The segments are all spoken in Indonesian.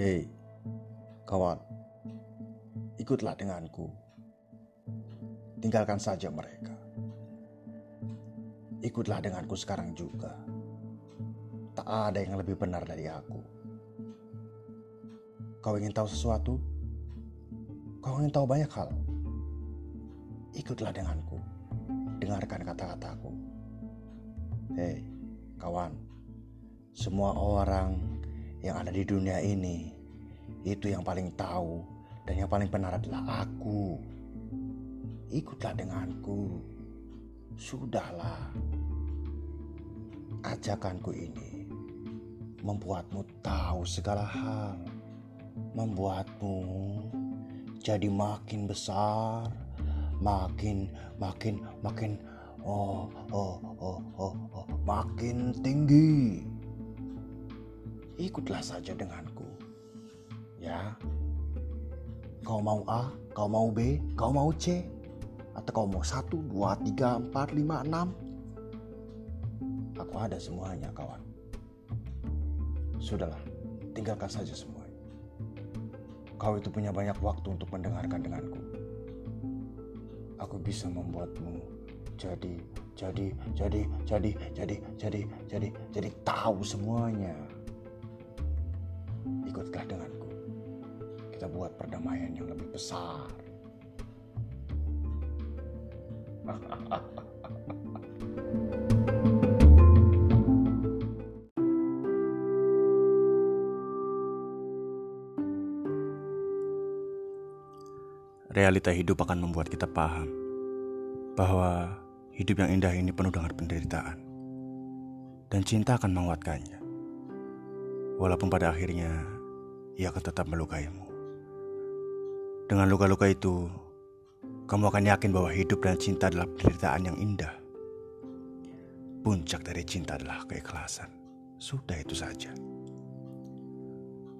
Hei, kawan, ikutlah denganku. Tinggalkan saja mereka. Ikutlah denganku sekarang juga. Tak ada yang lebih benar dari aku. Kau ingin tahu sesuatu? Kau ingin tahu banyak hal? Ikutlah denganku. Dengarkan kata-kataku. Hei, kawan. Semua orang yang ada di dunia ini itu yang paling tahu dan yang paling benar adalah aku. Ikutlah denganku. Sudahlah. Ajakanku ini membuatmu tahu segala hal. Membuatmu jadi makin besar, makin makin makin oh oh oh oh, oh makin tinggi. Ikutlah saja denganku. Ya. Kau mau A, kau mau B, kau mau C, atau kau mau satu, dua, tiga, empat, lima, enam? Aku ada semuanya kawan. Sudahlah, tinggalkan saja semuanya. Kau itu punya banyak waktu untuk mendengarkan denganku. Aku bisa membuatmu jadi, jadi, jadi, jadi, jadi, jadi, jadi, jadi tahu semuanya. Ikutlah denganku. Kita buat perdamaian yang lebih besar. Realita hidup akan membuat kita paham bahwa hidup yang indah ini penuh dengan penderitaan, dan cinta akan menguatkannya. Walaupun pada akhirnya ia akan tetap melukaimu. Dengan luka-luka itu, kamu akan yakin bahwa hidup dan cinta adalah penderitaan yang indah. Puncak dari cinta adalah keikhlasan. Sudah itu saja.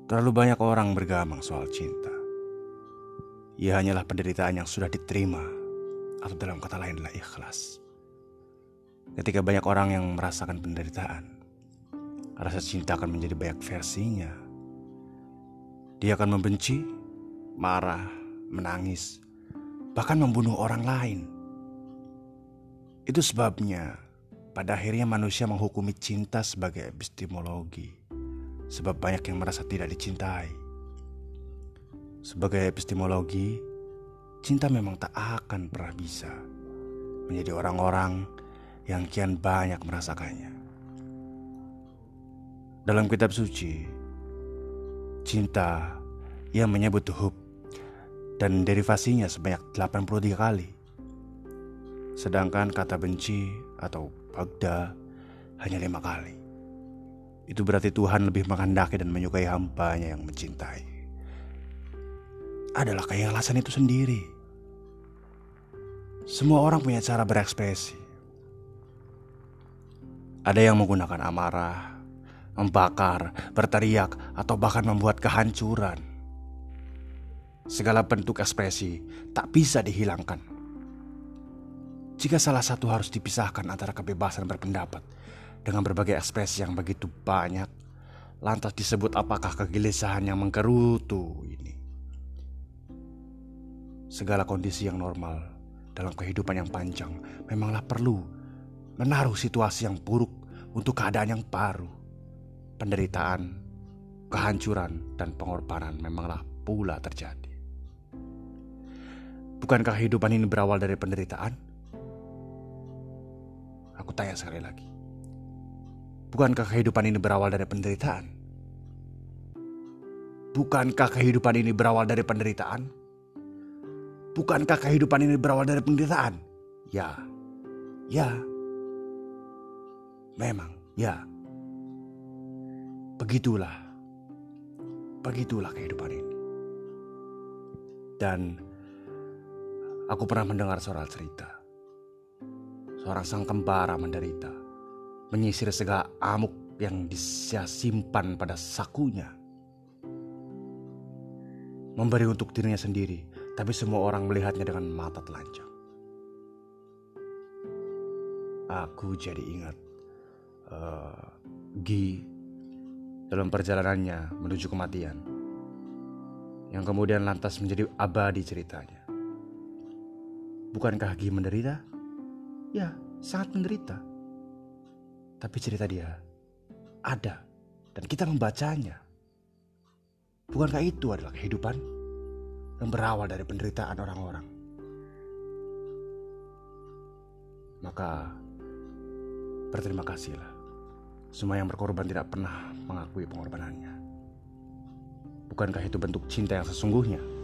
Terlalu banyak orang bergamang soal cinta. Ia hanyalah penderitaan yang sudah diterima, atau dalam kata lain adalah ikhlas. Ketika banyak orang yang merasakan penderitaan, rasa cinta akan menjadi banyak versinya. Dia akan membenci, marah, menangis, bahkan membunuh orang lain. Itu sebabnya pada akhirnya manusia menghukumi cinta sebagai epistemologi, sebab banyak yang merasa tidak dicintai. Sebagai epistemologi, cinta memang tak akan pernah bisa menjadi orang-orang yang kian banyak merasakannya. Dalam kitab suci, cinta yang menyebut hub dan derivasinya sebanyak 83 kali. Sedangkan kata benci atau bagda hanya lima kali. Itu berarti Tuhan lebih menghendaki dan menyukai hambanya yang mencintai adalah keikhlasan itu sendiri. Semua orang punya cara berekspresi. Ada yang menggunakan amarah, membakar, berteriak, atau bahkan membuat kehancuran. Segala bentuk ekspresi tak bisa dihilangkan. Jika salah satu harus dipisahkan antara kebebasan berpendapat dengan berbagai ekspresi yang begitu banyak, lantas disebut apakah kegelisahan yang menggerutu ini? segala kondisi yang normal dalam kehidupan yang panjang memanglah perlu menaruh situasi yang buruk untuk keadaan yang baru. Penderitaan, kehancuran, dan pengorbanan memanglah pula terjadi. Bukankah kehidupan ini berawal dari penderitaan? Aku tanya sekali lagi. Bukankah kehidupan ini berawal dari penderitaan? Bukankah kehidupan ini berawal dari penderitaan? Bukankah kehidupan ini berawal dari penderitaan? Ya, ya, memang, ya. Begitulah, begitulah kehidupan ini. Dan aku pernah mendengar seorang cerita. Seorang sang kembara menderita, menyisir segala amuk yang dia simpan pada sakunya. Memberi untuk dirinya sendiri tapi semua orang melihatnya dengan mata telanjang. Aku jadi ingat uh, Gi dalam perjalanannya menuju kematian. yang kemudian lantas menjadi abadi ceritanya. Bukankah Gi menderita? Ya, sangat menderita. Tapi cerita dia ada dan kita membacanya. Bukankah itu adalah kehidupan yang berawal dari penderitaan orang-orang? Maka berterima kasihlah. Semua yang berkorban tidak pernah mengakui pengorbanannya. Bukankah itu bentuk cinta yang sesungguhnya?